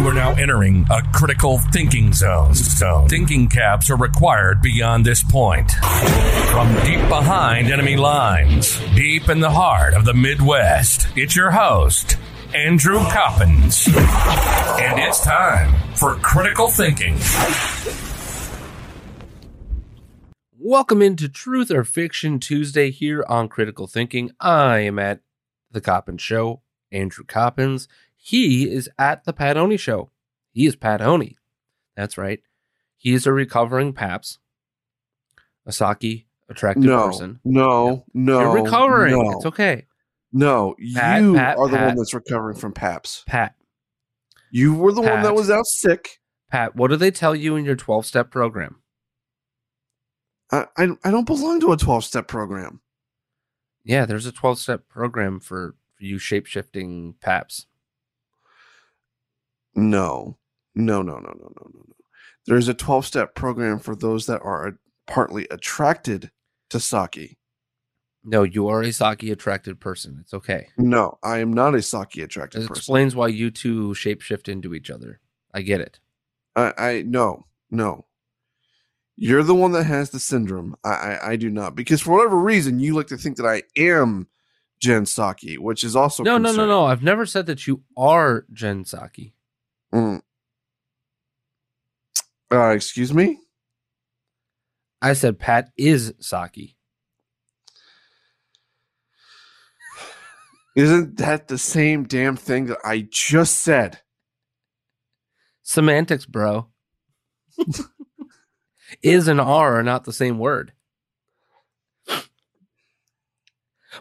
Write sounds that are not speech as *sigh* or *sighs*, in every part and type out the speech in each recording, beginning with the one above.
You are now entering a critical thinking zone. zone. Thinking caps are required beyond this point. From deep behind enemy lines, deep in the heart of the Midwest, it's your host, Andrew Coppins. And it's time for critical thinking. Welcome into Truth or Fiction Tuesday here on Critical Thinking. I am at the Coppins Show, Andrew Coppins. He is at the Pat Oney Show. He is Pat Oney. That's right. He is a recovering Paps, a Psaki attractive no, person. No, no, You're recovering. No, It's okay. No, Pat, you Pat, are the Pat. one that's recovering from PAPS. Pat, You were the one that was out sick. Pat, what do they tell you in your 12 step program? I, I, I don't belong to a 12 step program. Yeah, there's a 12 step program for, for you shape shifting Paps. No, no, no, no, no, no, no, no. There's a 12 step program for those that are partly attracted to Psaki. No, you are a Psaki attracted person. It's okay. No, I am not a Psaki attracted person. It explains why you two shapeshift into each other. I get it. I, I no, no. You're the one that has the syndrome. I, I, I do not, because for whatever reason, you like to think that I am Jen Psaki, which is also No, no, no, no. I've never said that you are Jen Psaki. Mm. Uh, excuse me. I said Pat is Psaki. Isn't that the same damn thing that I just said? Semantics, bro. *laughs* is and are are not the same word.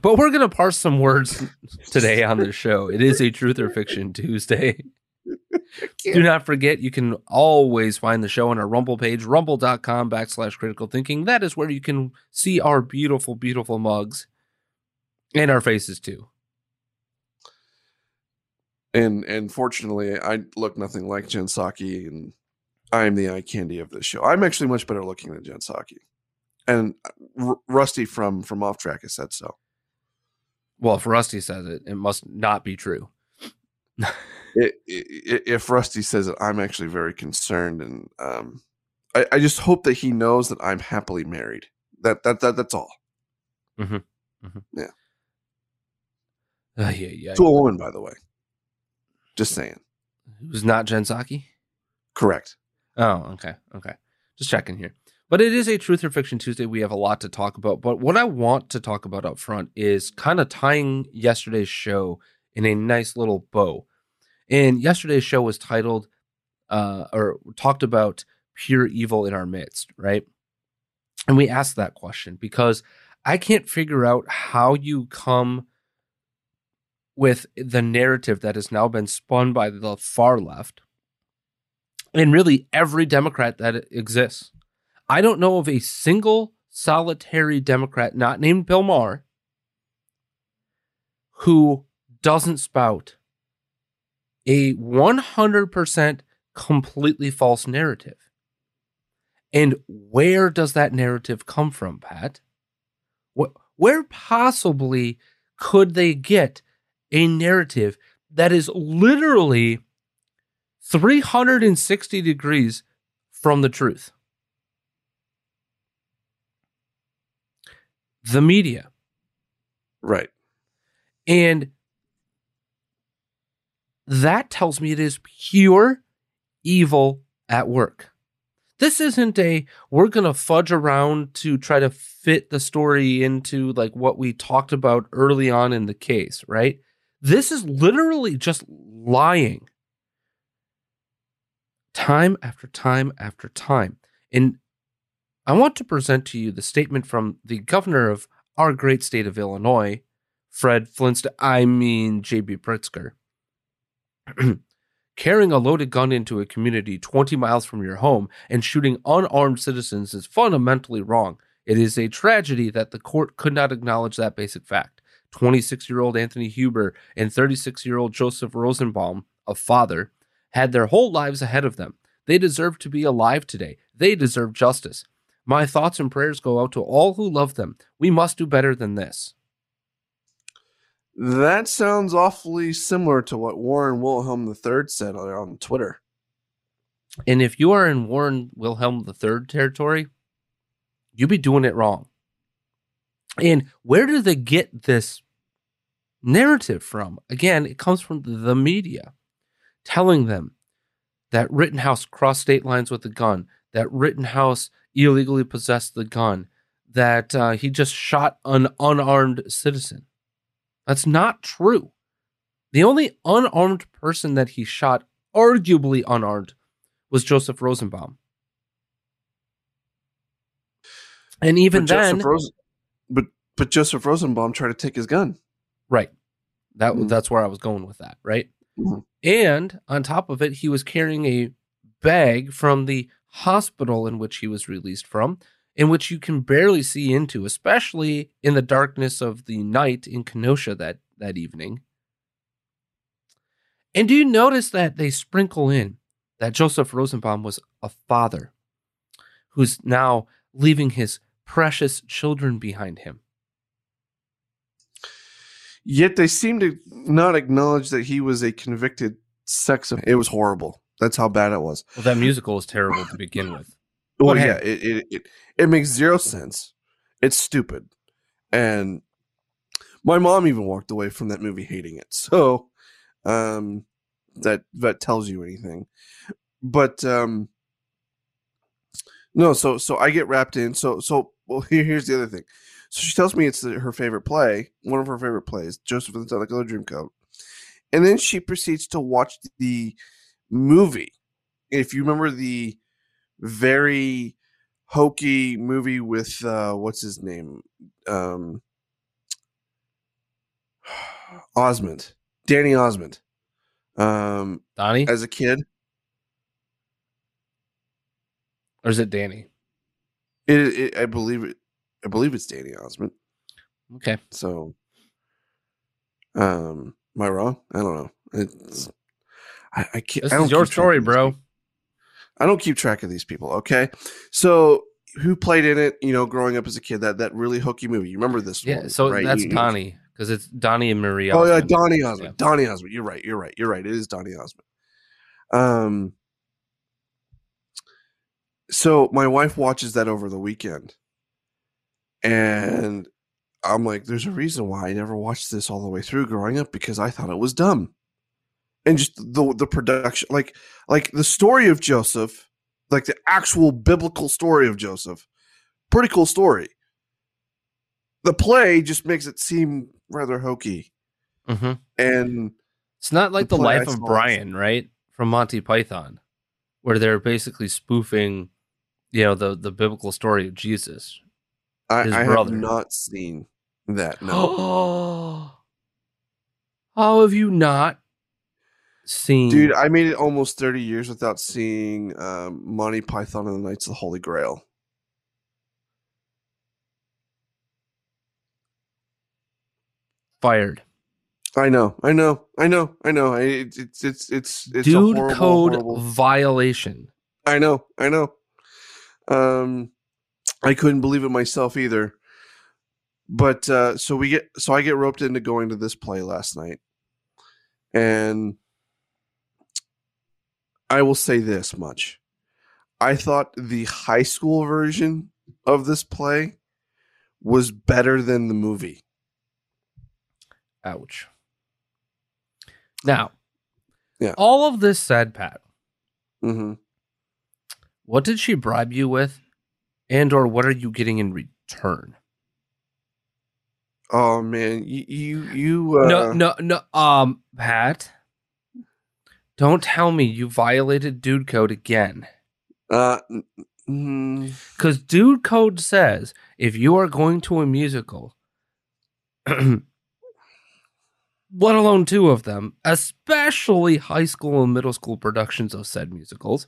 But we're going to parse some words *laughs* today on the show. It is a truth or fiction Tuesday. *laughs* *laughs* Do not forget, you can always find the show on our Rumble page, rumble.com backslash critical thinking. That is where you can see our beautiful, beautiful mugs and our faces too. And and fortunately, I look nothing like Jen Psaki, and I am the eye candy of this show. I'm actually much better looking than Jen Psaki, and uh, R- Rusty from from Off Track has said so. Well, if Rusty says it, it must not be true. *laughs* If Rusty says it, I'm actually very concerned, and um, I, I just hope that he knows that I'm happily married. That that, that that's all. Uh, yeah, yeah. To a woman, by the way. Just saying. Who's not Jen Psaki? Correct. Oh, okay. Okay. Just checking here. But it is a truth or fiction Tuesday. We have a lot to talk about. But what I want to talk about up front is kind of tying yesterday's show in a nice little bow. And yesterday's show was titled uh, or talked about pure evil in our midst, right? And we asked that question because I can't figure out how you come with the narrative that has now been spun by the far left and really every Democrat that exists. I don't know of a single solitary Democrat not named Bill Maher who doesn't spout a 100% completely false narrative. And where does that narrative come from, Pat? Where possibly could they get a narrative that is literally 360 degrees from the truth? The media. Right. And that tells me it is pure evil at work. This isn't a we're going to fudge around to try to fit the story into like what we talked about early on in the case, right? This is literally just lying. Time after time after time. And I want to present to you the statement from the governor of our great state of Illinois, Fred Flintstone, I mean J.B. Pritzker. *clears throat* Carrying a loaded gun into a community 20 miles from your home and shooting unarmed citizens is fundamentally wrong. It is a tragedy that the court could not acknowledge that basic fact. 26 year old Anthony Huber and 36 year old Joseph Rosenbaum, a father, had their whole lives ahead of them. They deserve to be alive today. They deserve justice. My thoughts and prayers go out to all who love them. We must do better than this. That sounds awfully similar to what Warren Wilhelm III said on Twitter. And if you are in Warren Wilhelm III territory, you'd be doing it wrong. And where do they get this narrative from? Again, it comes from the media telling them that Rittenhouse crossed state lines with a gun, that Rittenhouse illegally possessed the gun, that uh, he just shot an unarmed citizen. That's not true. The only unarmed person that he shot, arguably unarmed, was Joseph Rosenbaum. And even but then, Joseph Rosen- but but Joseph Rosenbaum tried to take his gun. right? That Mhm. that's where I was going with that, right? Mhm. And on top of it, he was carrying a bag from the hospital in which he was released from, in which you can barely see into, especially in the darkness of the night in Kenosha that that evening. And do you notice that they sprinkle in that Joseph Rosenbaum was a father who's now leaving his precious children behind him? Yet they seem to not acknowledge that he was a convicted sex. It was horrible. That's how bad it was. Well, that musical was terrible to begin with. Well, yeah, it, it it it makes zero sense. It's stupid, and my mom even walked away from that movie hating it. *laughs* So, um, that that tells you anything. But um, no, so so I get wrapped in. So so well, here, here's the other thing. So she tells me it's the, her favorite play, one of her favorite plays, Joseph and the Technicolor Dreamcoat, and then she proceeds to watch the movie. If you remember the very hokey movie with uh what's his name um *sighs* osmond danny osmond um Donnie? as a kid Or is it Danny? it, it i believe it i believe it's danny osmond Okay. so um am i wrong i don't know it's i, I can't This I is your story, bro. I don't keep track of these people. Okay, so who played in it? You know, growing up as a kid, that that really hooky movie. You remember this? Yeah, one, so right? that's You- Donnie because it's Donnie and Marie. Oh yeah, Donnie Osmond. Yeah. Donnie Osmond. You're right. You're right. You're right. It is Donnie Osmond. Um. So my wife watches that over the weekend, and I'm like, "There's a reason why I never watched this all the way through growing up because I thought it was dumb." And just the the production, like like the story of Joseph, like the actual biblical story of Joseph, pretty cool story. The play just makes it seem rather hokey Mhm. and It's not like The the, life of Brian, right? From Monty Python, where they're basically spoofing, you know, the the biblical story of Jesus. I, I have not seen that. No, Oh, *gasps* how have you not seen, dude, I made it almost thirty years without seeing um, Monty Python and the Knights of the Holy Grail. fired. I know, I know, I know, I know. I, it's it's it's it's it's a Dude horrible, code horrible- violation. I know, I know. Um, I couldn't believe it myself either. but uh, so we get so I get roped into going to this play last night, and I will say this much: I thought the high school version of this play was better than the movie. Ouch. Now, Yeah. all of this said, Pat, hmm what did she bribe you with, and or what are you getting in return? Oh man, you you, you uh, no, no, no. Um, Pat, don't tell me you violated dude code again. Uh, mm, Because dude code says if you are going to a musical, *clears throat* let alone two of them, especially high school and middle school productions of said musicals,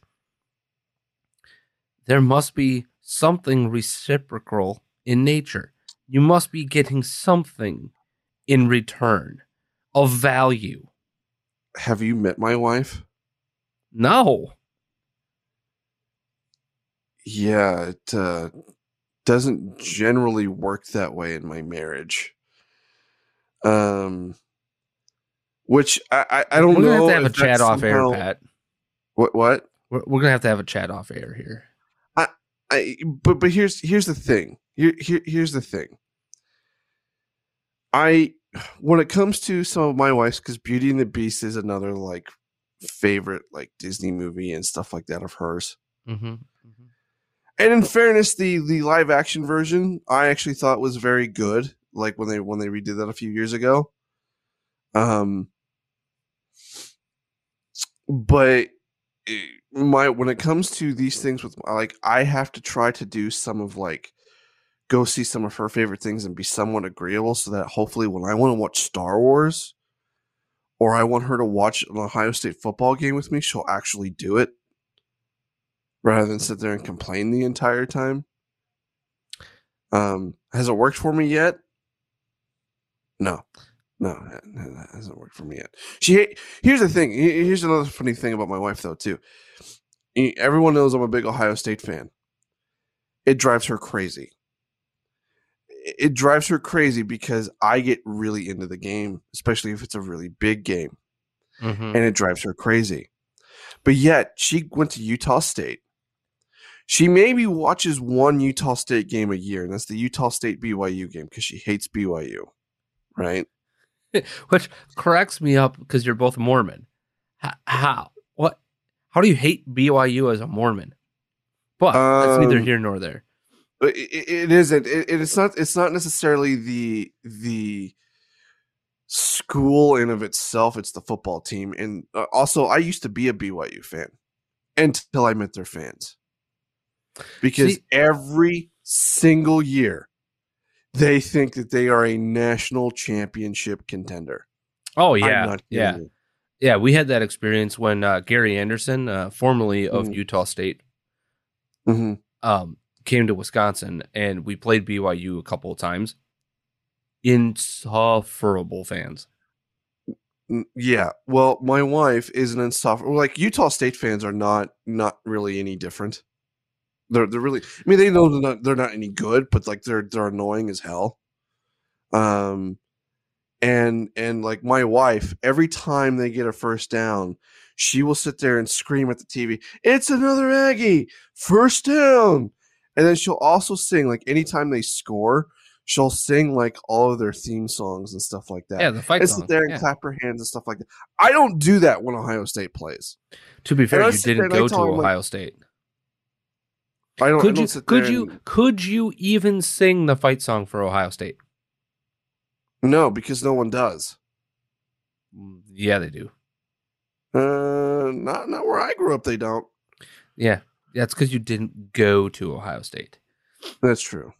there must be something reciprocal in nature. You must be getting something in return of value. Have you met my wife? No. Yeah, it uh, doesn't generally work that way in my marriage. Um, which I I, I don't know. We're gonna have to have a chat off air, Pat. What what? We're, we're gonna have to have a chat off air here. I I, but but here's here's the thing. Here, here here's the thing. I when it comes to some of my wife's because Beauty and the Beast is another like favorite like Disney movie and stuff like that of hers. Mm-hmm. And in fairness, the the live action version I actually thought was very good. Like when they when they redid that a few years ago. Um, but my when it comes to these things with like I have to try to do some of like go see some of her favorite things and be somewhat agreeable so that hopefully when I want to watch Star Wars or I want her to watch an Ohio State football game with me, she'll actually do it rather than sit there and complain the entire time. Um, has it worked for me yet? No, no, that, hasn't worked for me yet. She here's the thing. Here's another funny thing about my wife, though. Too, everyone knows I'm a big Ohio State fan. It drives her crazy. It drives her crazy because I get really into the game, especially if it's a really big game Mm-hmm. and it drives her crazy. But yet, she went to Utah State. She maybe watches one Utah State game a year, and that's the Utah State BYU game because she hates BYU, right? *laughs* Which cracks me up because you're both Mormon. How? What? How do you hate BYU as a Mormon? But that's neither Um, here nor there. It, it- isn't. It, it's not. It's not necessarily the the school in of itself. It's the football team, and uh, also I used to be a BYU fan until I met their fans because See- every single year they think that they are a national championship contender. Oh yeah, yeah, you. yeah. We had that experience when uh, Gary Anderson, uh, formerly of Mhm. Utah State, Mhm. um, came to Wisconsin, and we played BYU a couple of times. Insufferable fans. Yeah. Well, my wife is an insufferable. Like Utah State fans are not not really any different. They're they're really. I mean, they know they're not they're not any good, but like they're they're annoying as hell. Um, and and like my wife, every time they get a first down, she will sit there and scream at the TV. It's another Aggie first down, and then she'll also sing like anytime they score. She'll sing like all of their theme songs and stuff like that Yeah, the fight and song. sit there and yeah. clap her hands and stuff like that. I don't do that when Ohio State plays. To be fair, you didn't go to him, like, Ohio State. I don't. I Could don't you? Could you? and- Could you even sing the fight song for Ohio State? no, because no one does. Mm, Yeah, they do. Uh, not not where I grew up. They don't. Yeah, that's because you didn't go to Ohio State, That's true.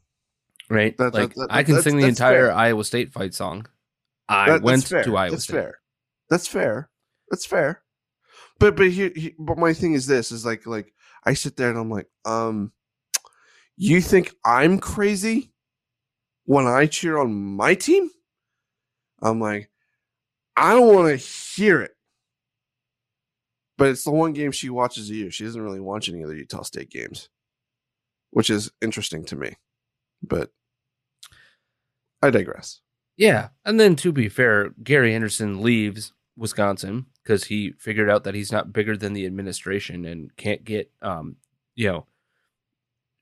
right? That- that- like that- I can sing the entire fair. Iowa State fight song. I That- went fair. to Iowa That's State. fair. That's fair. That's fair. But but here, he- but my thing is this: is like like I sit there and I'm like, um, you think I'm crazy when I cheer on my team? I'm like, I don't want to hear it. But it's the one game she watches a year. She doesn't really watch any other Utah State games, which is interesting to me. But I digress. Yeah, and then to be fair, Gary Anderson leaves Wisconsin because he figured out that he's not bigger than the administration and can't get, um, you know,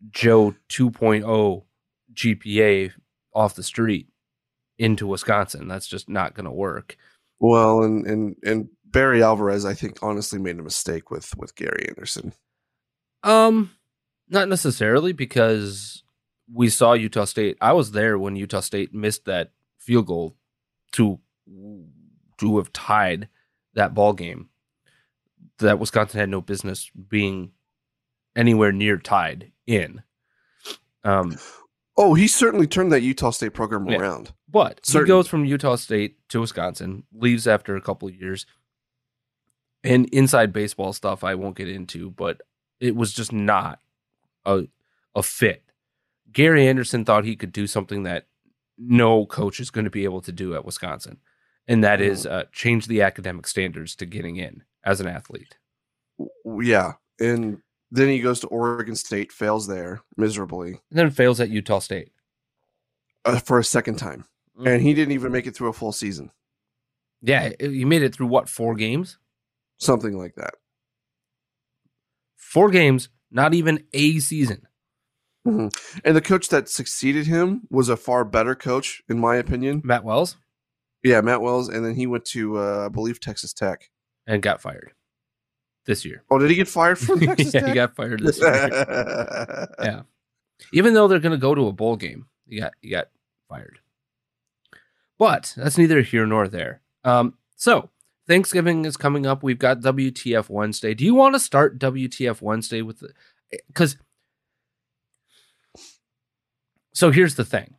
Joe 2.0 GPA off the street into Wisconsin. That's just not going to work. Well, and and and Barry Alvarez, I think, honestly made a mistake with with Gary Anderson. Um, not necessarily because we saw Utah State. I was there when Utah State missed that field goal to to have tied that ball game. That Wisconsin had no business being anywhere near tied in. Um, Oh, he certainly turned that Utah State program Yeah. around. but Certain. he goes from Utah State to Wisconsin, leaves after a couple of years. And inside baseball stuff I won't get into, but it was just not a a fit. Gary Anderson thought he could do something that no coach is going to be able to do at Wisconsin, and that is uh, change the academic standards to getting in as an athlete. Yeah, and then he goes to Oregon State, fails there miserably And then fails at Utah State. uh, for a second time, and he didn't even make it through a full season, Yeah, he made it through what four games? Something like that. Four games, not even a season. And the coach that succeeded him was a far better coach, in my opinion. Matt Wells Yeah, Matt Wells, and then he went to, uh, I believe, Texas Tech. and got fired this year. Oh, did he get fired from *laughs* Texas yeah, Tech? he got fired this year. *laughs* yeah, even though they're going to go to a bowl game, he got he got fired. But that's neither here nor there. Um, so Thanksgiving is coming up. We've got WTF Wednesday. Do you want to start WTF Wednesday with the because? So here's the thing.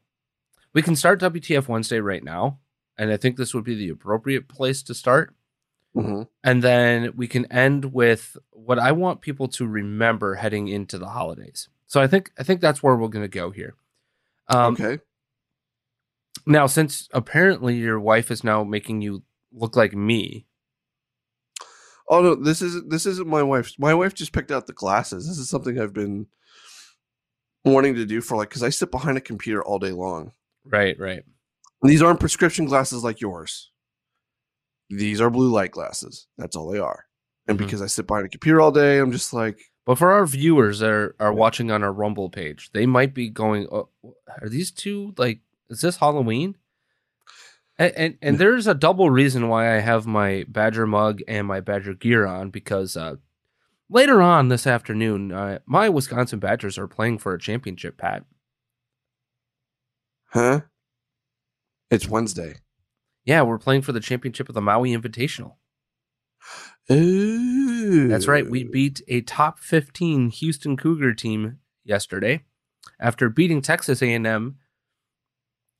We can start WTF Wednesday right now, and I think this would be the appropriate place to start. Mhm. And then we can end with what I want people to remember heading into the holidays. So I think I think that's where we're going to go here. Um, okay. Now, since apparently your wife is now making you look like me, Oh no, this isn't this isn't my wife's. My wife just picked out the glasses. This is something I've been wanting to do for like because I sit behind a computer all day long. right, right, These aren't prescription glasses like yours. These are blue light glasses. That's all they are. And Mhm. because I sit behind a computer all day, I'm just like, but for our viewers that are are watching on our Rumble page, they might be going, oh, "Are these two like? Is this Halloween?" And, and and there's a double reason why I have my Badger mug and my Badger gear on because uh, later on this afternoon, uh, my Wisconsin Badgers are playing for a championship. Pat, huh? It's Wednesday. yeah, we're playing for the championship of the Maui Invitational. Ooh. That's right. We beat a top 15 Houston Cougar team yesterday after beating Texas A&M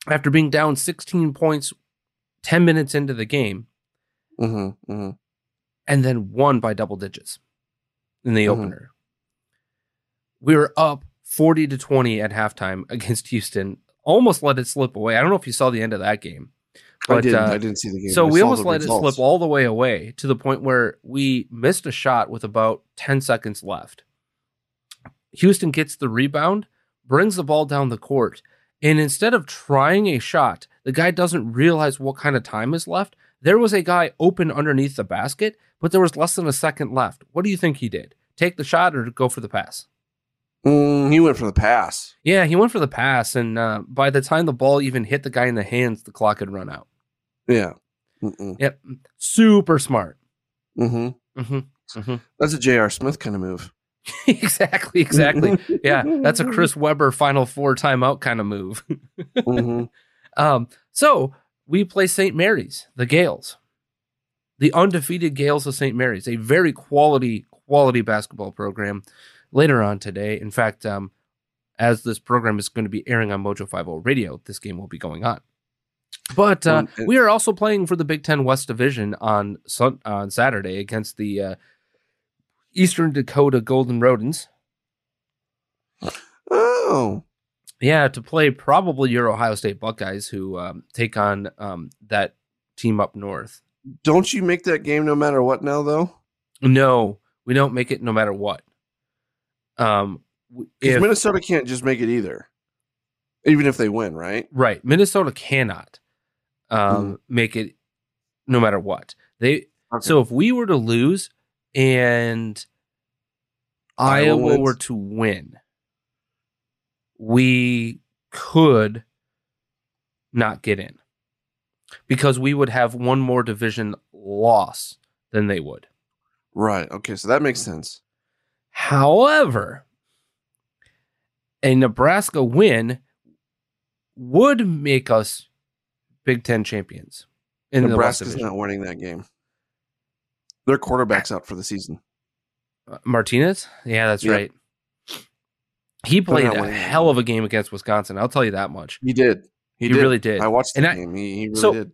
after being down 16 points 10 minutes into the game hmm hmm and then won by double digits in the Mhm. opener. We were up 40 to 20 at halftime against Houston. Almost let it slip away. I don't know if you saw the end of that game. I didn't. uh, I didn't see the game. So I we almost let it slip all the way away to the point where we missed a shot with about 10 seconds left. Houston gets the rebound, brings the ball down the court, and instead of trying a shot, the guy doesn't realize what kind of time is left. There was a guy open underneath the basket, but there was less than a second left. What do you think he did? Take the shot or go for the pass? Mm, he went for the pass. Yeah, he went for the pass, and uh, by the time the ball even hit the guy in the hands, the clock had run out. Yeah. Mm-mm. Yep, super smart. hmm hmm That's a J.R. Smith kind of move. *laughs* exactly, exactly. Yeah, that's a *laughs* Chris Webber Final Four timeout kind of move. *laughs* Um, so we play St. Mary's, the Gaels, the undefeated Gaels of St. Mary's, a very quality, quality basketball program. Later on today, in fact, um, as this program is going to be airing on Mojo 50 Radio, this game will be going on. But uh, Um, we are also playing for the Big Ten West Division on Sun- on Saturday against the uh, Eastern Dakota Golden Rodents. Oh. Yeah, to play probably your Ohio State Buckeyes, who um, take on um, that team up north. Don't you make that game no matter what now, though? No, we don't make it no matter what. Um, if Minnesota can't just make it either. Even if they win, right? Right. Minnesota cannot um, make it no matter what. They Okay. so if we were to lose and Iowa Iowa, were to win, we could not get in because we would have one more division loss than they would. Right. Okay. So that makes sense. However, a Nebraska win would make us Big Ten champions in Nebraska's not winning that game. Their quarterback's out for the season. Uh, Martinez? Yeah, that's right. He played a hell of a game against Wisconsin. I'll tell you that much. He did. He, did. really did. I watched the And I- game. He, he really so- did.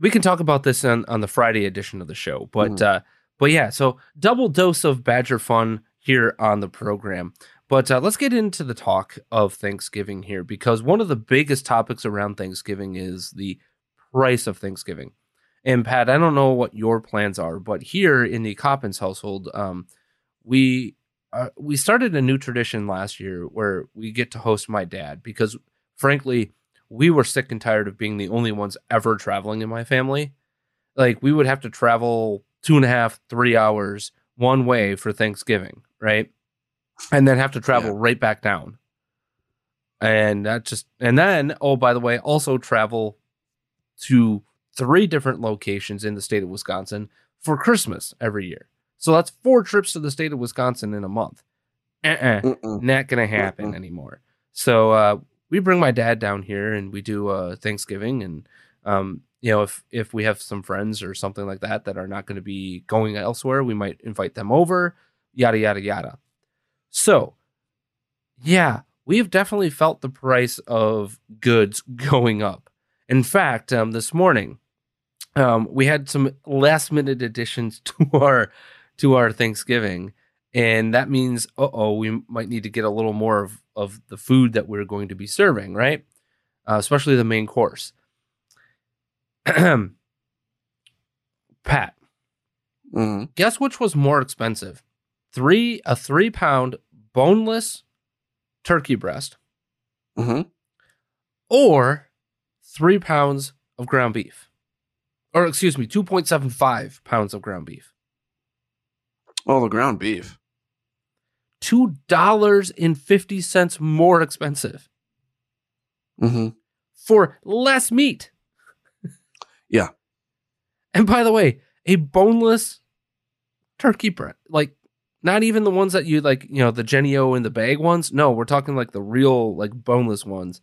we can talk about this on, on the Friday edition of the show. But Mhm. uh but yeah, so double dose of Badger fun here on the program. But uh, let's get into the talk of Thanksgiving here because one of the biggest topics around Thanksgiving is the price of Thanksgiving. And Pat, I don't know what your plans are, but here in the Coppins household, um, we uh, we started a new tradition last year where we get to host my dad because, frankly, we were sick and tired of being the only ones ever traveling in my family. Like we would have to travel two and a half, three hours one way for Thanksgiving, right? And then have to travel Yeah. right back down. And that just, and then, oh, by the way, also travel to three different locations in the state of Wisconsin for Christmas every year. So that's four trips to the state of Wisconsin in a month. Uh-uh Mm-mm. not gonna happen Mm-mm. anymore. So uh, we bring my dad down here and we do uh, Thanksgiving, and um, you know if if we have some friends or something like that that are not going to be going elsewhere, we might invite them over. Yada yada yada. So yeah, we have definitely felt the price of goods *laughs* going up. In fact, um, this morning um, we had some last minute additions *laughs* to our to our Thanksgiving. And that means uh oh we might need to get a little more of, of the food that we're going to be serving right? Uh, especially the main course. *clears throat* Pat. Mhm. guess which was more expensive? Three a three pound boneless turkey breast Mhm. or three pounds of ground beef. Or excuse me 2.75 pounds of ground beef Oh, the ground beef. two dollars and fifty cents more expensive hmm for less meat. Yeah. And by the way, a boneless turkey breast, like not even the ones that you like, you know, the Jennie-O in the bag ones. No, we're talking like the real, like boneless ones.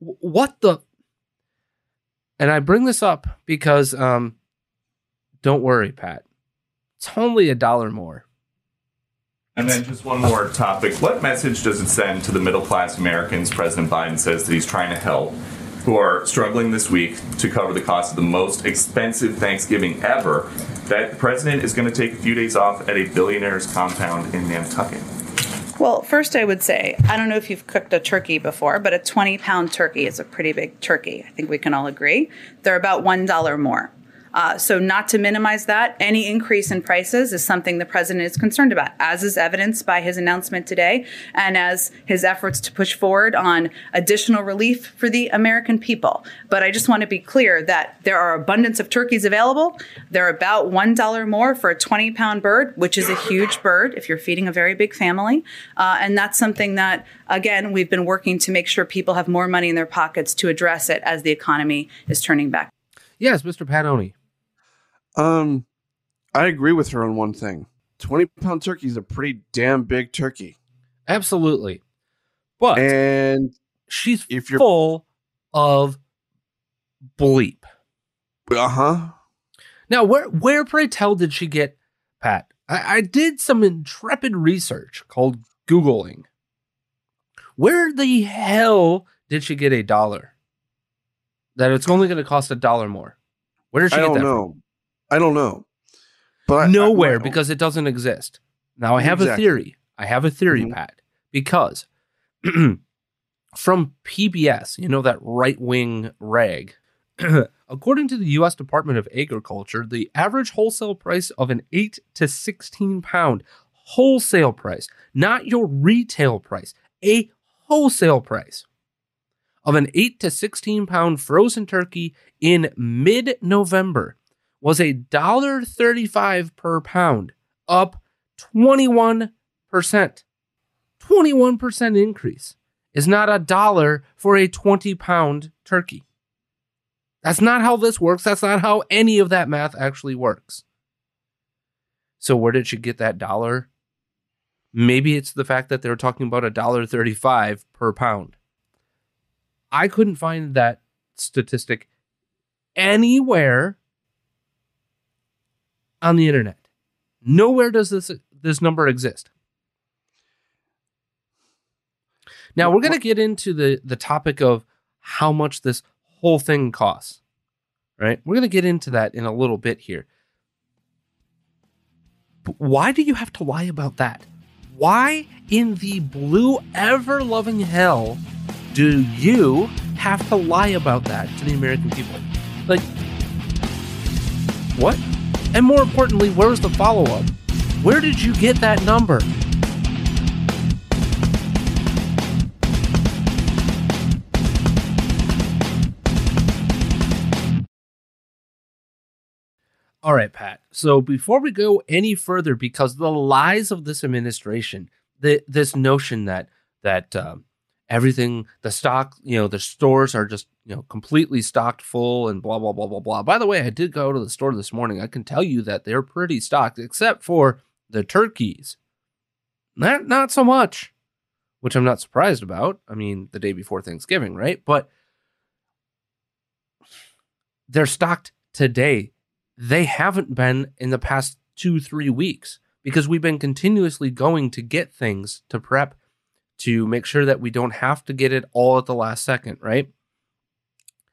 What the? And I bring this up because, um, don't worry, Pat. It's only a dollar more. And then just one more topic. What message does it send to the middle class Americans President Biden says that he's trying to help who are struggling this week to cover the cost of the most expensive Thanksgiving ever? That the president is going to take a few days off at a billionaire's compound in Nantucket. Well, first, I would say I don't know if you've cooked a turkey before, but a 20 pound turkey is a pretty big turkey. I think we can all agree. They're about $1 more. Uh, so, not to minimize that, any increase in prices is something the president is concerned about, as is evidenced by his announcement today and as his efforts to push forward on additional relief for the American people. But I just want to be clear that there are abundance of turkeys available. They're about $1 more for a 20 pound bird, which is a huge bird if you're feeding a very big family. Uh, and that's something that, again, we've been working to make sure people have more money in their pockets to address it as the economy is turning back. Yes, Mr. Patoni. Um, I agree with her on one thing. Twenty pound turkey is a pretty damn big turkey, Absolutely. But and she's if you're- full of bleep. uh huh. Now, where where pray tell did she get Pat? I, I did some intrepid research called Googling. Where the hell did she get a dollar? That it's only going to cost a dollar more. Where did she I get don't that know. I don't know. But I- from? I- Nowhere because it doesn't exist. Now I have a theory. I have a theory, Mhm. Pat, because *clears throat* from PBS, you know that right wing rag. *clears throat* According to the U.S. Department of Agriculture, the average wholesale price of an 8 to 16 pound wholesale price, not your retail price, a wholesale price of an 8 to 16 pound frozen turkey in mid November was a dollar 35 per pound, up 21%. 21% increase is not a dollar for a 20 pound turkey. That's not how this works. That's not how any of that math actually works. So where did you get that dollar? Maybe it's the fact that they're talking about a dollar 35 per pound. I couldn't find that statistic anywhere on the internet. Nowhere does this this number exist. Now we're going to get into the the topic of how much this whole thing costs. Right? We're going to get into that in a little bit here. But why do you have to lie about that? Why in the blue ever loving hell do you have to lie about that to the American people? Like what? And more importantly, where's the follow up? Where did you get that number? All right, Pat. So before we go any further, because the lies of this administration, the, this notion that that um, everything, the stock, you know, the stores are just you know completely stocked full and blah blah blah blah blah. By the way, I did go to the store this morning. I can tell you that they're pretty stocked, except for the turkeys. Not not so much, which I'm not surprised about. I mean, the day before Thanksgiving, right? But they're stocked today they haven't been in the past two, three weeks because we've been continuously going to get things to prep to make sure that we don't have to get it all at the last second, right?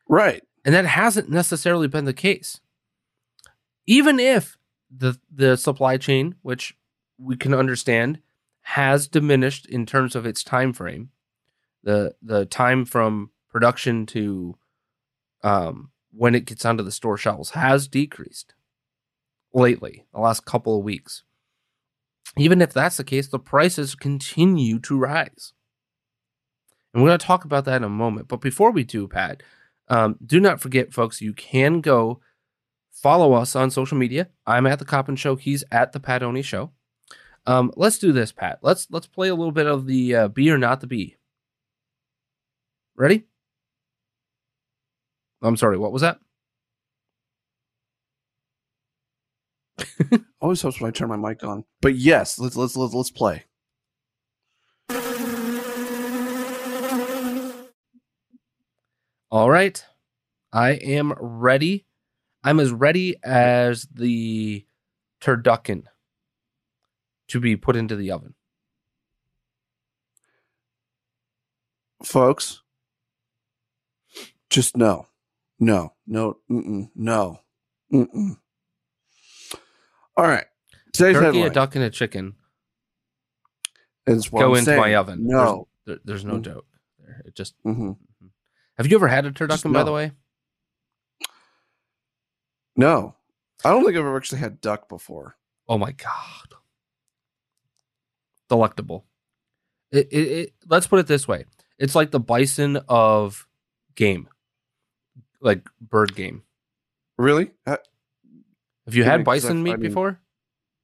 Right. And that hasn't necessarily been the case. Even if the the supply chain, which we can understand, has diminished in terms of its time frame, the the time from production to um, when it gets onto the store shelves has decreased lately, the last couple of weeks. Even if that's the case, the prices continue to rise. And we're going to talk about that in a moment. But before we do, Pat, um, do not forget, folks, you can go follow us on social media. I'm at the Coppin Show. He's at the Pat Oney Show. Um, let's do this, Pat. Let's let's play a little bit of the uh, Bee or not the bee. Ready? I'm sorry, what was that? *laughs* Always helps when I turn my mic on. But yes, let's let's let's, let's play. All right. I am ready. I'm as ready as the turducken to be put into the oven. Folks, just no. No, no, mm-mm, no. Mm-mm. All right. Today's Turkey, headline. a duck, and a chicken is go I'm into saying. my oven. No, there's, there, there's no mm-hmm. there. It just. Mm-hmm. mm-hmm. Have you ever had a turducken, no. by the way? No, I don't think I've ever actually had duck before. Oh my god, delectable. It, it, it, let's put it this way: it's like the bison of game like bird game. Really? Have you had bison meat before?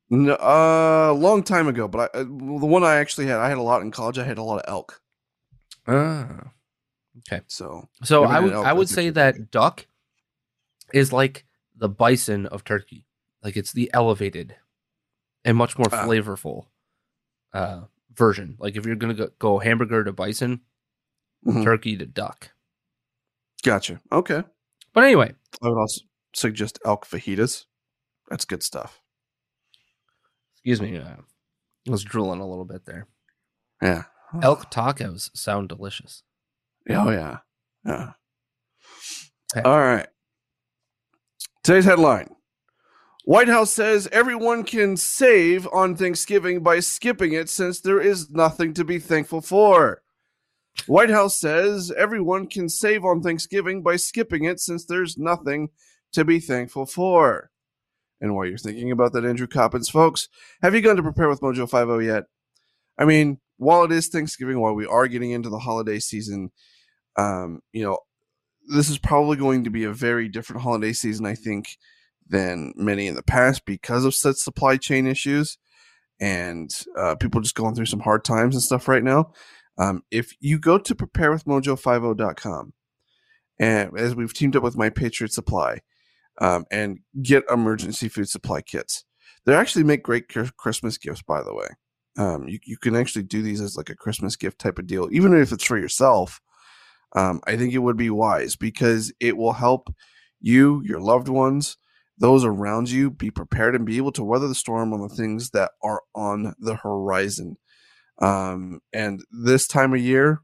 No, uh, a long time ago. But I, uh, the one I actually had, I had a lot in college. I had a lot of elk. Ah, okay. So, so I would I would say that duck is like the bison of turkey. Like it's the elevated and much more ah. flavorful uh, version. Like if you're gonna go, go hamburger to bison, mm-hmm. turkey to duck. Gotcha. Okay. But anyway, I would also suggest elk fajitas. That's good stuff. Excuse me. Uh, I was drooling a little bit there. Yeah. Elk tacos sound delicious. Oh yeah. Yeah. Okay. All right. Today's headline. White House says everyone can save on Thanksgiving by skipping it since there is nothing to be thankful for. White House says everyone can save on Thanksgiving by skipping it since there's nothing to be thankful for. And while you're thinking about that, Andrew Coppins, folks, have you gone to prepare with Mojo 50 yet? I mean, while it is Thanksgiving, while we are getting into the holiday season, um, you know, this is probably going to be a very different holiday season, I think, than many in the past because of such supply chain issues and uh, people just going through some hard times and stuff right now. Um, if you go to preparewithmojo50.com, and as we've teamed up with My Patriot Supply, um, and get emergency food supply kits. They actually make great Christmas gifts, by the way. Um, you, you can actually do these as like a Christmas gift type of deal, even if it's for yourself. Um, I think it would be wise because it will help you, your loved ones, those around you be prepared and be able to weather the storm on the things that are on the horizon. Um, and this time of year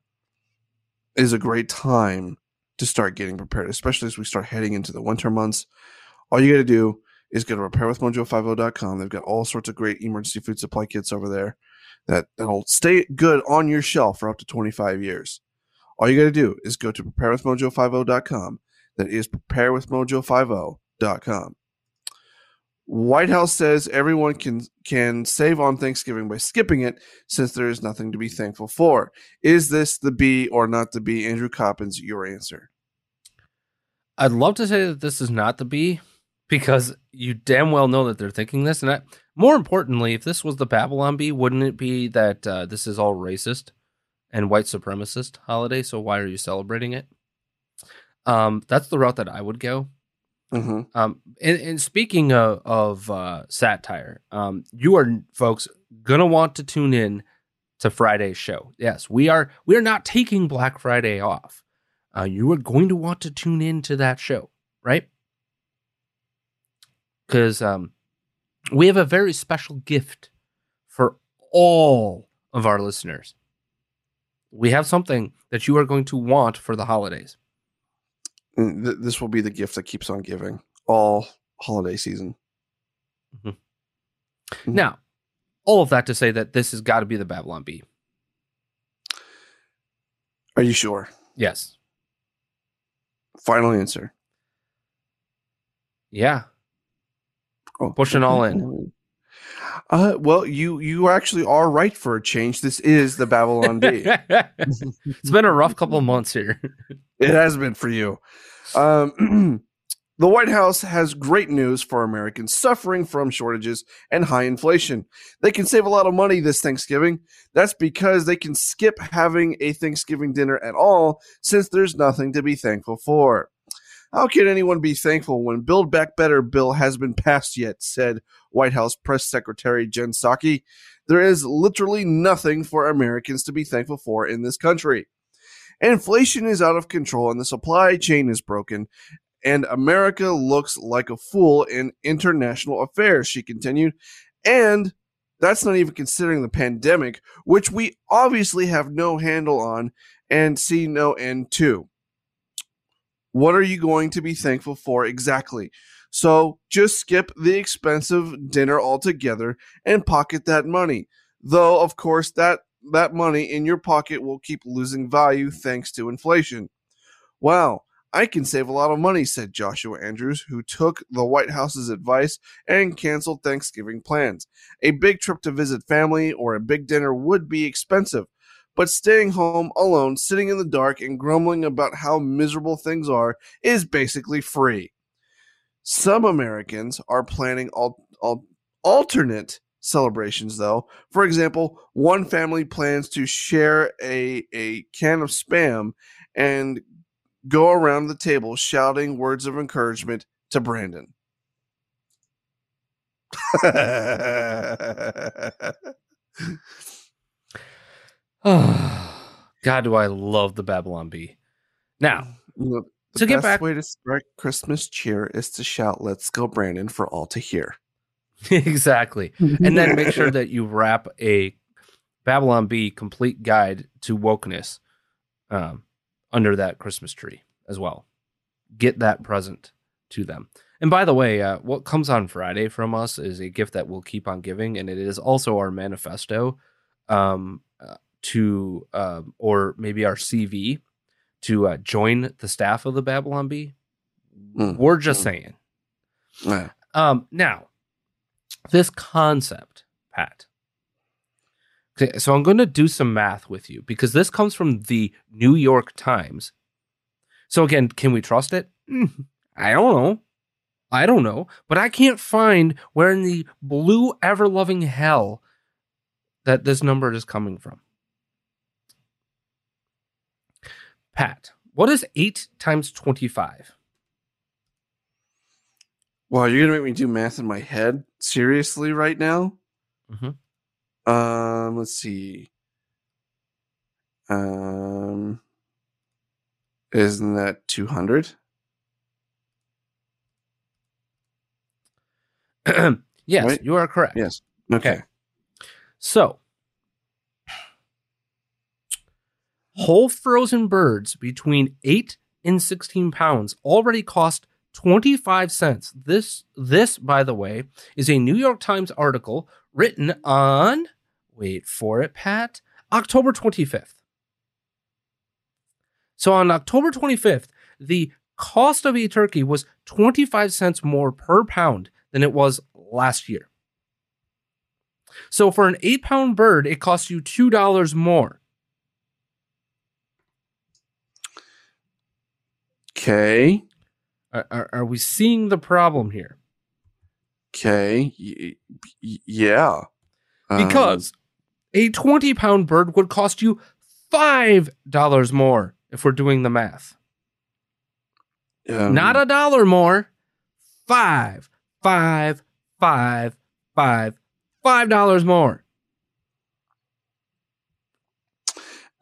is a great time to start getting prepared, especially as we start heading into the winter months. All you got to do is go to preparewithmojo50.com. They've got all sorts of great emergency food supply kits over there that, that'll stay good on your shelf for up to 25 years. All you got to do is go to preparewithmojo50.com. That is preparewithmojo50.com. White House says everyone can can save on Thanksgiving by skipping it since there is nothing to be thankful for. Is this the Bee or not the Bee? Andrew Coppins, your answer. I'd love to say that this is not the Bee because you damn well know that they're thinking this. And I, more importantly, if this was the Babylon Bee, wouldn't it be that uh, this is all racist and white supremacist holiday? So why are you celebrating it? Um, that's the route that I would go. Mm-hmm. Um, and, and, speaking of, of uh, satire, um, you are folks gonna want to tune in to Friday's show. Yes, we are. We are not taking Black Friday off. Uh, you are going to want to tune in to that show, right? Because um, we have a very special gift for all of our listeners. We have something that you are going to want for the holidays th- this will be the gift that keeps on giving all holiday season. Mm-hmm. Mm-hmm. Now, all of that to say that this has got to be the Babylon Bee. Are you sure? Yes. Final answer. Yeah. Oh, Pushing all in. Uh, well, you you actually are right for a change. This is the Babylon Bee. *laughs* it's been a rough couple months here. *laughs* it has been for you. Um, *clears throat* the White House has great news for Americans suffering from shortages and high inflation. They can save a lot of money this Thanksgiving. That's because they can skip having a Thanksgiving dinner at all since there's nothing to be thankful for. How can anyone be thankful when Build Back Better bill has been passed yet? said White House Press Secretary Jen Psaki. There is literally nothing for Americans to be thankful for in this country. Inflation is out of control and the supply chain is broken, and America looks like a fool in international affairs, she continued. And that's not even considering the pandemic, which we obviously have no handle on and see no end to. What are you going to be thankful for exactly? So just skip the expensive dinner altogether and pocket that money. Though, of course, that, that money in your pocket will keep losing value thanks to inflation. Wow, I can save a lot of money, said Joshua Andrews, who took the White House's advice and canceled Thanksgiving plans. A big trip to visit family or a big dinner would be expensive, but staying home alone, sitting in the dark, and grumbling about how miserable things are is basically free. Some Americans are planning al- al- alternate celebrations, though. For example, one family plans to share a, a can of spam and go around the table shouting words of encouragement to Brandon. *laughs* *sighs* God, do I love the Babylon Bee. Now, the to get back, way to start Christmas cheer is to shout "Let's go, Brandon!" for all to hear. *laughs* exactly, and then make sure that you wrap a Babylon Bee complete guide to wokeness um, under that Christmas tree as well. Get that present to them. And by the way, uh, what comes on Friday from us is a gift that we'll keep on giving, and it is also our manifesto. Um, to uh, or maybe our CV to uh, join the staff of the Babylon Bee. Mm. We're just mm. saying. Yeah. Um, now, this concept, Pat, Okay, so I'm going to do some math with you because this comes from the New York Times. So again, can we trust it? Mm, I don't know. I don't know, but I can't find where in the blue ever loving hell that this number is coming from. Pat, what is 8 times 25? Wow, you're gonna make me do math in my head seriously right now? Mhm. Um, let's see. Um, isn't that two hundred? *clears throat* yes, Right? you are correct. Yes. Okay. Okay. So, whole frozen birds between 8 and 16 pounds already cost 25 cents. This this by the way is a New York Times article written on wait for it Pat, October 25th. So on October 25th, the cost of a turkey was 25 cents more per pound than it was last year. So for an eight pound bird, it costs you two dollars more. Okay. Are, are, we seeing the problem here? Okay. Y- y- yeah. Um, Because a 20 pound bird would cost you five dollars more if we're doing the math. um, Not a dollar more. Five, five, five, five, five dollars more.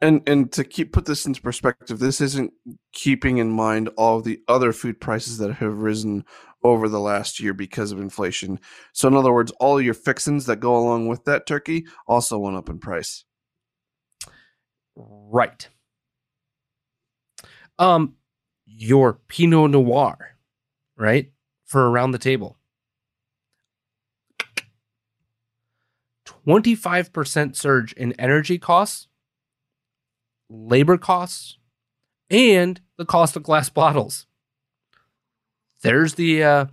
And and to keep put this into perspective, this isn't keeping in mind all the other food prices that have risen over the last year because of inflation. So, in other words, all your fixins that go along with that turkey also went up in price. Right. Um, your Pinot Noir, right? For around the table. 25% surge in energy costs, labor costs, and the cost of glass bottles. There's the uh,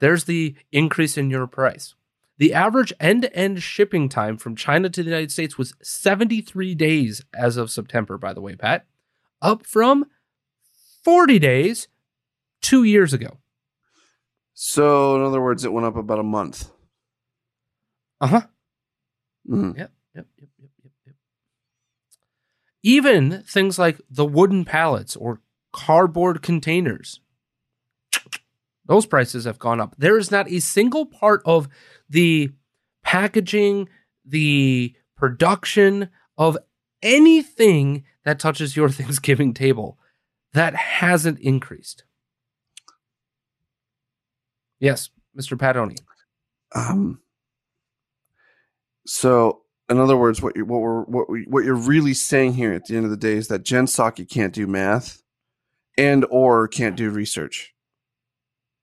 there's the increase in your price. The average end-to-end shipping time from China to the United States was 73 days as of September, by the way, Pat, up from 40 days 2 years ago. So, in other words, it went up about a month. Yep, yep, yep, yep, yep, yep. Even things like the wooden pallets or cardboard containers, those prices have gone up. There is not a single part of the packaging, the production of anything that touches your *laughs* Thanksgiving table that hasn't increased. Yes, Mr. Padoni. Um, so, in other words, what you what we're what we what you're really saying here at the end of the day is that Jen Psaki can't do math, and or can't do research,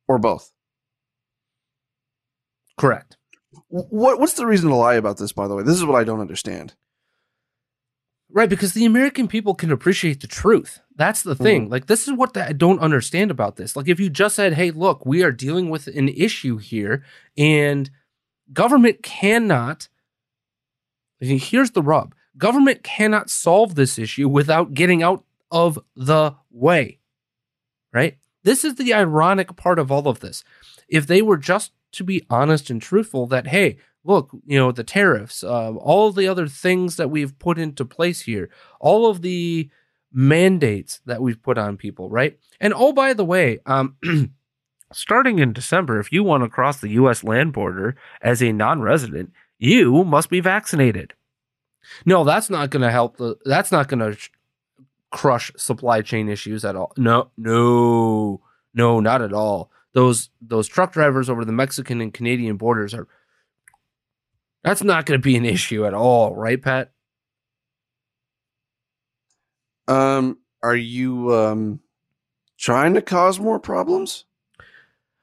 or both. Correct. What what's the reason to lie about this? By the way, this is what I don't understand. Right, because the American people can appreciate the truth. That's the thing. Mm-hmm. Like, this is what I don't understand about this. Like, if you just said, hey, look, we are dealing with an issue here, and government cannot, here's the rub government cannot solve this issue without getting out of the way. Right? This is the ironic part of all of this. If they were just to be honest and truthful, that, hey, look, you know, the tariffs, uh, all the other things that we've put into place here, all of the mandates that we've put on people, right? And oh, by the way, um, *clears throat* starting in December, if you want to cross the U.S. land border as a non-resident, you must be vaccinated. No, that's not going to help. The, that's not going to sh- crush supply chain issues at all. No, no, no, not at all. Those those truck drivers over the Mexican and Canadian borders are. That's not going to be an issue at all, right, Pat? Um, are you um trying to cause more problems?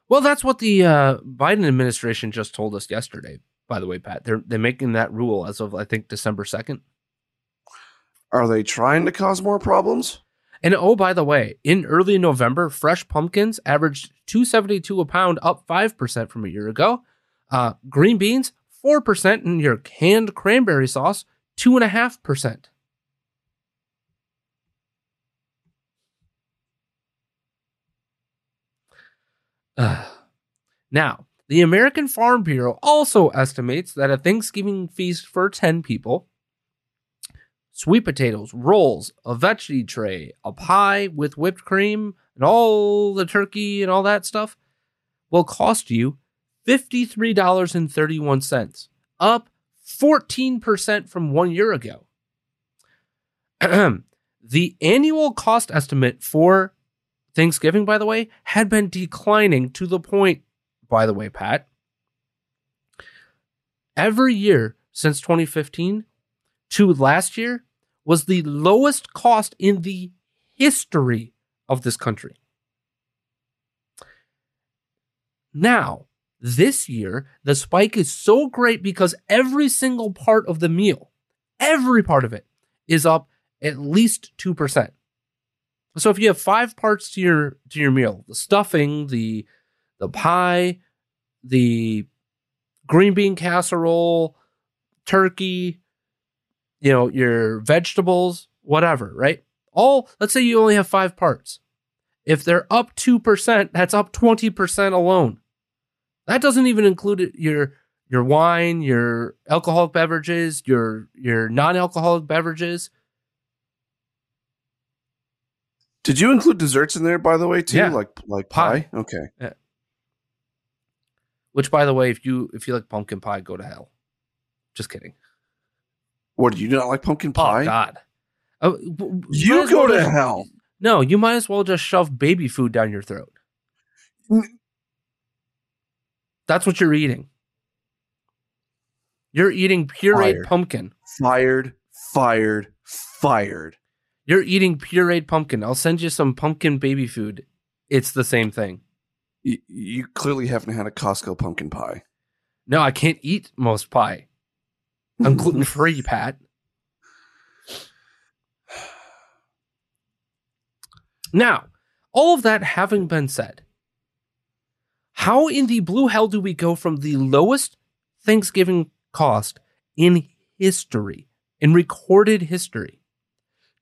Well, that's what the uh, Biden administration just told us yesterday. By the way, Pat, they're they're making that rule as of I think December second. Are they trying to cause more problems? And oh, by the way, in early November, fresh pumpkins averaged two seventy two a pound, up five percent from a year ago. Uh, green beans four percent, and your canned cranberry sauce two and a half percent. *sighs* Now, the American Farm Bureau also estimates that a Thanksgiving feast for 10 people, sweet potatoes, rolls, a veggie tray, a pie with whipped cream, and all the turkey and all that stuff will cost you $53.31, up 14% from one year ago. *clears throat* the annual cost estimate for Thanksgiving, by the way, had been declining to the point, by the way, Pat, every year since 2015 to last year was the lowest cost in the history of this country. Now, this year, the spike is so great because every single part of the meal, every part of it, is up at least 2%. So if you have five parts to your to your meal, the stuffing, the the pie, the green bean casserole, turkey, you know, your vegetables, whatever, right? All let's say you only have five parts. If they're up 2%, that's up 20% alone. That doesn't even include your your wine, your alcoholic beverages, your your non-alcoholic beverages. Did you include desserts in there, by the way, too? Yeah. Like like pie? Pie. Okay. Which, by the way, if you if you like pumpkin pie, go to hell. Just kidding. What do you not like pumpkin oh, pie? Oh God. You go well to just- hell. No, you might as well just shove baby food down your throat. N- That's what you're eating. You're eating pureed Fired. pumpkin. Fired, fired, fired. You're eating pureed pumpkin. I'll send you some pumpkin baby food. It's the same thing. You, you clearly haven't had a Costco pumpkin pie. No, I can't eat most pie. I'm *laughs* gluten free, Pat. Now, all of that having been said, how in the blue hell do we go from the lowest Thanksgiving cost in history, in recorded history,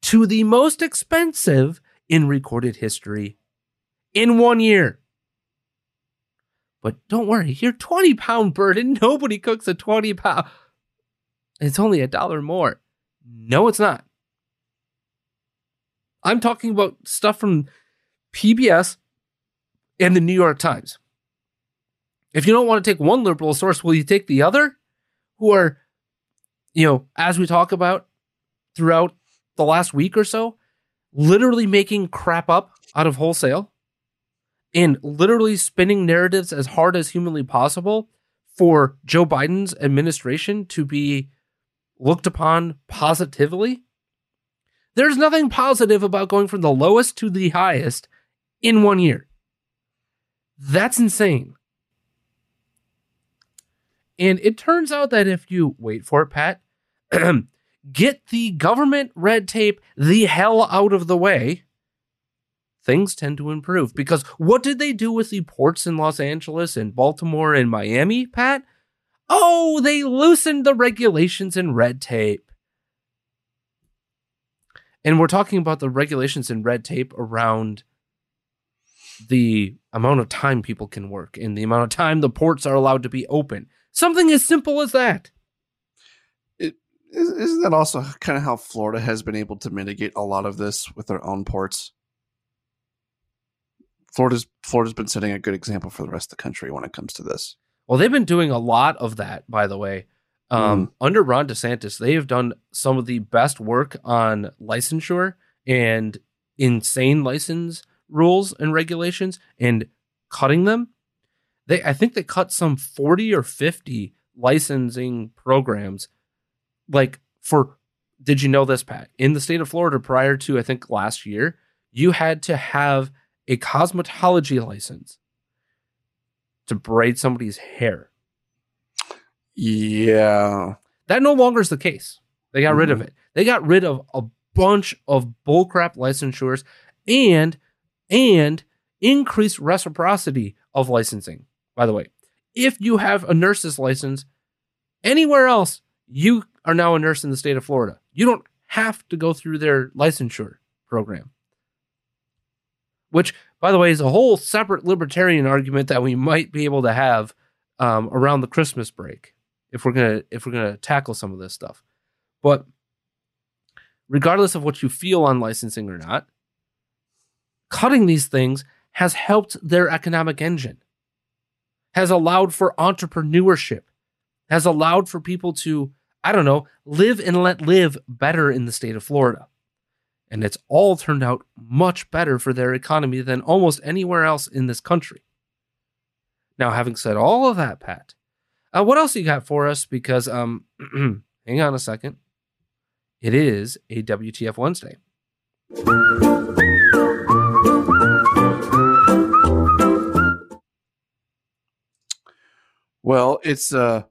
to the most expensive in recorded history in one year? But don't worry, your 20 pound bird and *laughs* nobody cooks a 20 pound. It's only a dollar more. No, it's not. I'm talking about stuff from PBS and the New York Times. If you don't want to take one liberal source, will you take the other? Who are, you know, as we talk about throughout the last week or so, literally making crap up out of wholesale and literally spinning narratives as hard as humanly possible for Joe Biden's administration to be looked upon positively. There's nothing positive about going from the lowest to the highest in one year. That's insane. And it turns out that if you wait for it, Pat, *clears throat* get the government red tape the hell out of the way, things tend to improve. Because what did they do with the ports in Los Angeles and Baltimore and Miami, Pat? Oh, they loosened the regulations and red tape. And we're talking about the regulations and red tape around the amount of time people can work and the amount of time the ports are allowed to be open. Something as simple as that. It, is- isn't that also kind of how Florida has been able to mitigate a lot of this with their own ports? Florida's Florida's been setting a good example for the rest of the country when it comes to this. Well, they've been doing a lot of that, by the way. Um, Under Ron DeSantis, they have done some of the best work on licensure and insane license rules and regulations and cutting them. They, I think they cut some 40 or 50 licensing programs. Like for, did you know this, Pat? In the state of Florida prior to, I think last year, you had to have a cosmetology license to braid somebody's hair. Yeah, That no longer is the case. They got rid of mm-hmm. it. They got rid of a bunch of bullcrap licensures and and increased reciprocity of licensing. By the way, if you have a nurse's license anywhere else, you are now a nurse in the state of Florida. You don't have to go through their licensure program. Which, by the way, is a whole separate libertarian argument that we might be able to have um, around the Christmas break if we're gonna if we're gonna tackle some of this stuff. But regardless of what you feel on licensing or not, cutting these things has helped their economic engine, has allowed for entrepreneurship, has allowed for people to, I don't know, live and let live better in the state of Florida. And it's all turned out much better for their economy than almost anywhere else in this country. Now, having said all of that, Pat, uh, what else you got for us? Because, um, *clears throat* hang on a second. It is a WTF Wednesday. Well, it's uh,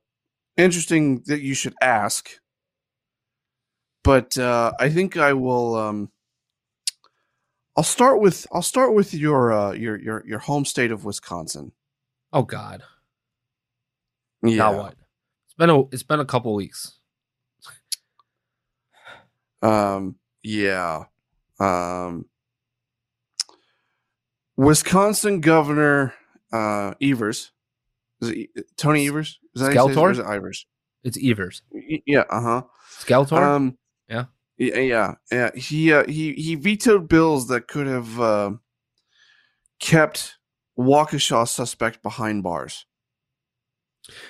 interesting that you should ask, but uh, I think I will. Um, I'll start with I'll start with your uh, your your your home state of Wisconsin. Oh God. Yeah. Now what? It's been a it's been a couple weeks. Um. Yeah. Um. Wisconsin Governor uh, Evers. Is it Tony Evers? Is that how you say his- or Skeletor? is it Ivers? It's Evers. Yeah. Uh huh. Skeletor? Um, Yeah. yeah. He uh, he he vetoed bills that could have uh, kept Waukesha suspect behind bars.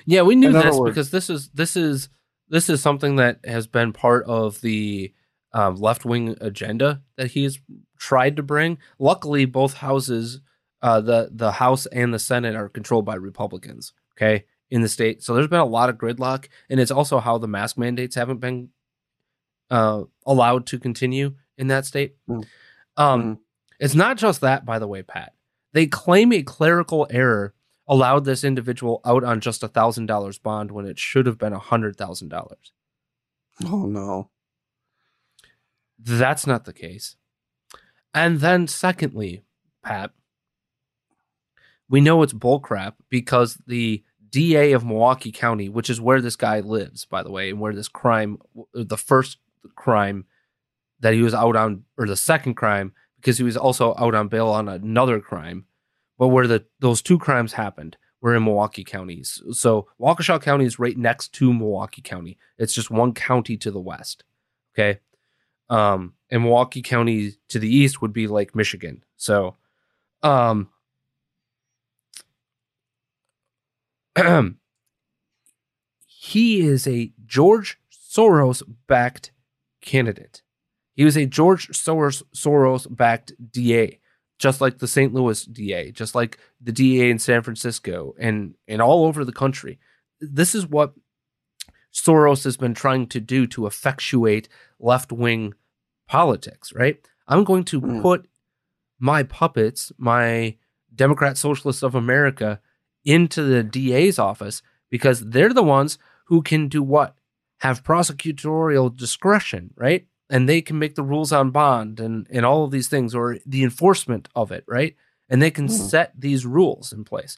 yeah, we knew this because this is this is this is something that has been part of the um, left wing agenda that he's tried to bring. Luckily, both houses, uh, the the House and the Senate, are controlled by Republicans. Okay, in the state, so there's been a lot of gridlock, and it's also how the mask mandates haven't been uh, allowed to continue in that state. Mm. Um, Mm. It's not just that, by the way, Pat. They claim a clerical error allowed this individual out on just a thousand dollars bond when it should have been a hundred thousand dollars. Oh no! That's not the case. And then, secondly, Pat, we know it's bullcrap because the DA of Milwaukee County, which is where this guy lives, by the way, and where this crime, the first crime that he was out on, or the second crime, because he was also out on bail on another crime, but where the those two crimes happened were in Milwaukee counties. So Waukesha County is right next to Milwaukee County. It's just one county to the west. Okay. Um, and Milwaukee County to the east would be like Michigan. So, um, *clears throat* he is a George Soros backed candidate. He was a George Soros Soros backed DA, just like the St. Louis DA, just like the DA in San Francisco and and all over the country. This is what Soros has been trying to do to effectuate left wing politics, right? I'm going to Mm. put my puppets, my Democrat Socialists of America, into the DA's office because they're the ones who can do what? Have prosecutorial discretion, right? And they can make the rules on bond and, and all of these things or the enforcement of it, right? And they can Hmm. set these rules in place.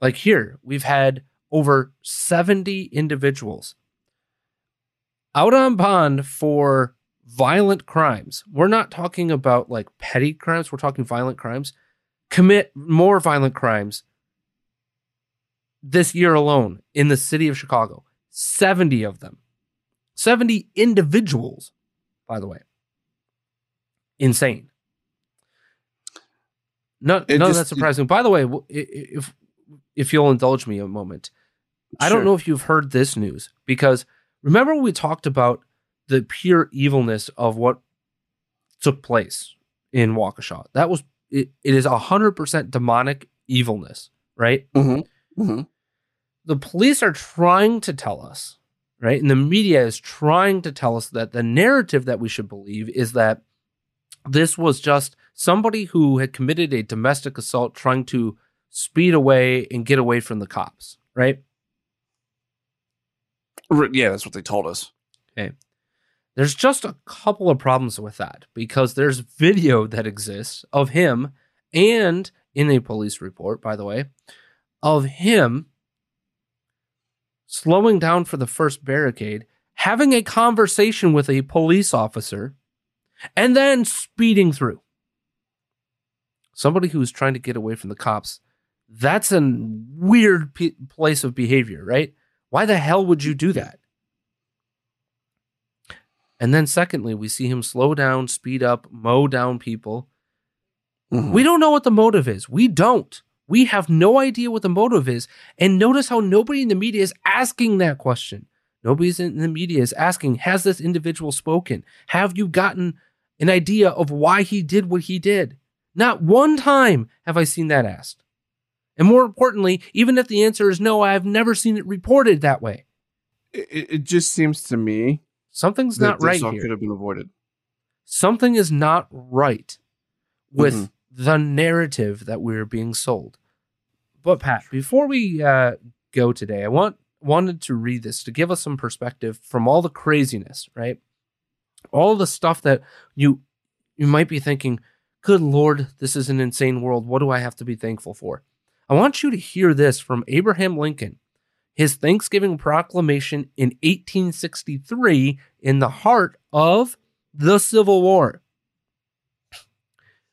Like here, we've had over 70 individuals out on bond for violent crimes. We're not talking about like petty crimes, we're talking violent crimes. Commit more violent crimes this year alone in the city of Chicago. 70 of them. 70 individuals, by the way. Insane. No, It none of just- that's surprising. By the way, w- i- i- if if you'll indulge me a moment, I don't know if you've heard this news because remember we talked about the pure evilness of what took place in Waukesha. That was it, it is hundred percent demonic evilness, right? Mm-hmm. Mm-hmm. The police are trying to tell us, right? And the media is trying to tell us that the narrative that we should believe is that this was just somebody who had committed a domestic assault trying to speed away and get away from the cops, right? Yeah, that's what they told us. Okay. There's just a couple of problems with that because there's video that exists of him and in a police report, by the way, of him slowing down for the first barricade, having a conversation with a police officer, and then speeding through. Somebody who is trying to get away from the cops, that's a weird p- place of behavior, right? Why the hell would you do that? And then, secondly, we see him slow down, speed up, mow down people. Mhm. We don't know what the motive is. We don't. We have no idea what the motive is. And notice how nobody in the media is asking that question. Nobody in the media is asking, has this individual spoken? Have you gotten an idea of why he did what he did? Not one time have I seen that asked. And more importantly, even if the answer is no, I have never seen it reported that way. It, it just seems to me Something's not right all here. could have been avoided. something is not right with Mhm. The narrative that we're being sold. But Pat, before we uh, go today, I want wanted to read this to give us some perspective from all the craziness, right? All the stuff that you you might be thinking, "Good Lord, this is an insane world. What do I have to be thankful for?" I want you to hear this from Abraham Lincoln, his Thanksgiving proclamation in 1863 in the heart of the Civil War.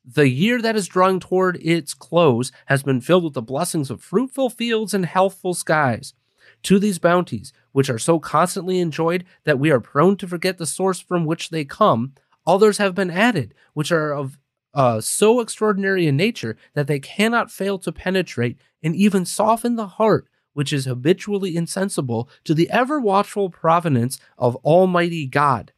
The year that is drawing toward its close has been filled with the blessings of fruitful fields and healthful skies. To these bounties, which are so constantly enjoyed that we are prone to forget the source from which they come, others have been added, which are of uh, so extraordinary in nature that they cannot fail to penetrate and even soften the heart, which is habitually insensible to the ever watchful providence of Almighty God.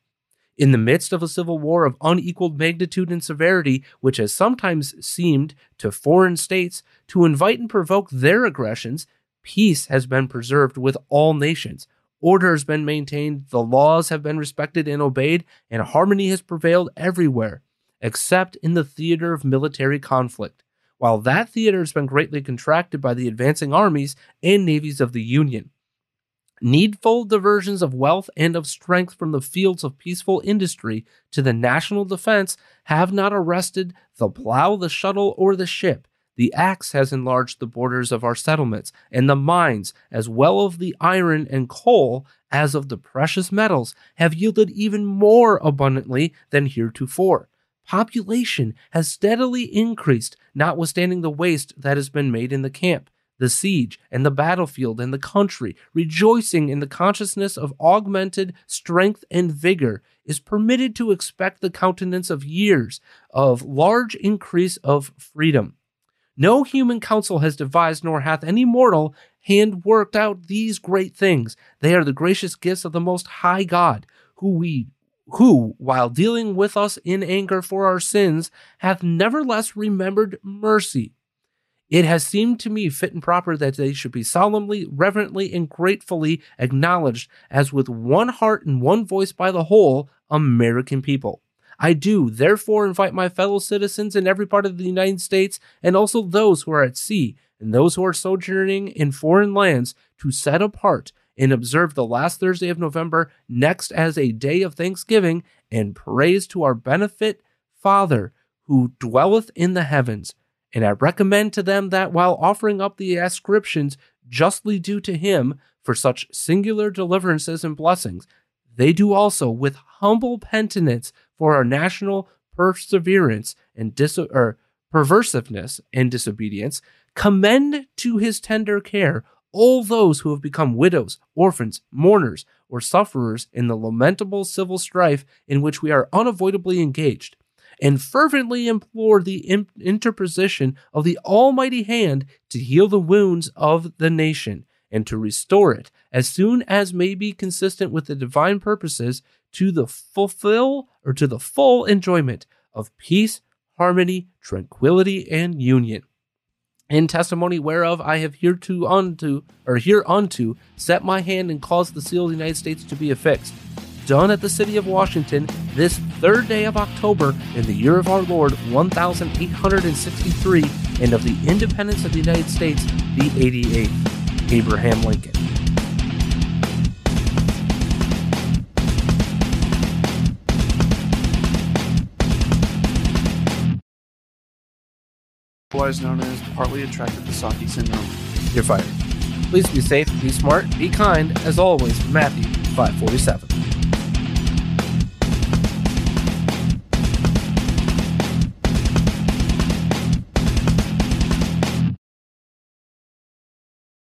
In the midst of a civil war of unequaled magnitude and severity, which has sometimes seemed to foreign states to invite and provoke their aggressions, peace has been preserved with all nations. Order has been maintained, the laws have been respected and obeyed, and harmony has prevailed everywhere, except in the theater of military conflict, while that theater has been greatly contracted by the advancing armies and navies of the Union. Needful diversions of wealth and of strength from the fields of peaceful industry to the national defense have not arrested the plow, the shuttle, or the ship. The axe has enlarged the borders of our settlements, and the mines, as well of the iron and coal as of the precious metals, have yielded even more abundantly than heretofore. Population has steadily increased, notwithstanding the waste that has been made in the camp the siege and the battlefield and the country, rejoicing in the consciousness of augmented strength and vigor, is permitted to expect the countenance of years of large increase of freedom. No human counsel has devised, nor hath any mortal hand worked out these great things. They are the gracious gifts of the Most High God, who we who, while dealing with us in anger for our sins, hath nevertheless remembered mercy. It has seemed to me fit and proper that they should be solemnly, reverently, and gratefully acknowledged as with one heart and one voice by the whole American people. I do therefore invite my fellow citizens in every part of the United States and also those who are at sea and those who are sojourning in foreign lands to set apart and observe the last Thursday of November next as a day of thanksgiving and praise to our benefit Father who dwelleth in the heavens. And I recommend to them that while offering up the ascriptions justly due to him for such singular deliverances and blessings, they do also with humble penitence for our national perseverance and dis- or perversiveness and disobedience, commend to his tender care all those who have become widows, orphans, mourners, or sufferers in the lamentable civil strife in which we are unavoidably engaged, and fervently implore the in- interposition of the Almighty hand to heal the wounds of the nation and to restore it as soon as may be consistent with the divine purposes to the fulfill or to the full enjoyment of peace, harmony, tranquility, and union. In testimony whereof I have hereto unto or hereunto set my hand and caused the seal of the United States to be affixed. Done at the city of Washington this third day of October in the year of our Lord 1863 and of the independence of the United States the 88th. Abraham Lincoln. Otherwise known as partly attracted to Psaki syndrome. You're fired. Please be safe, be smart, be kind. As always, Matthew 547.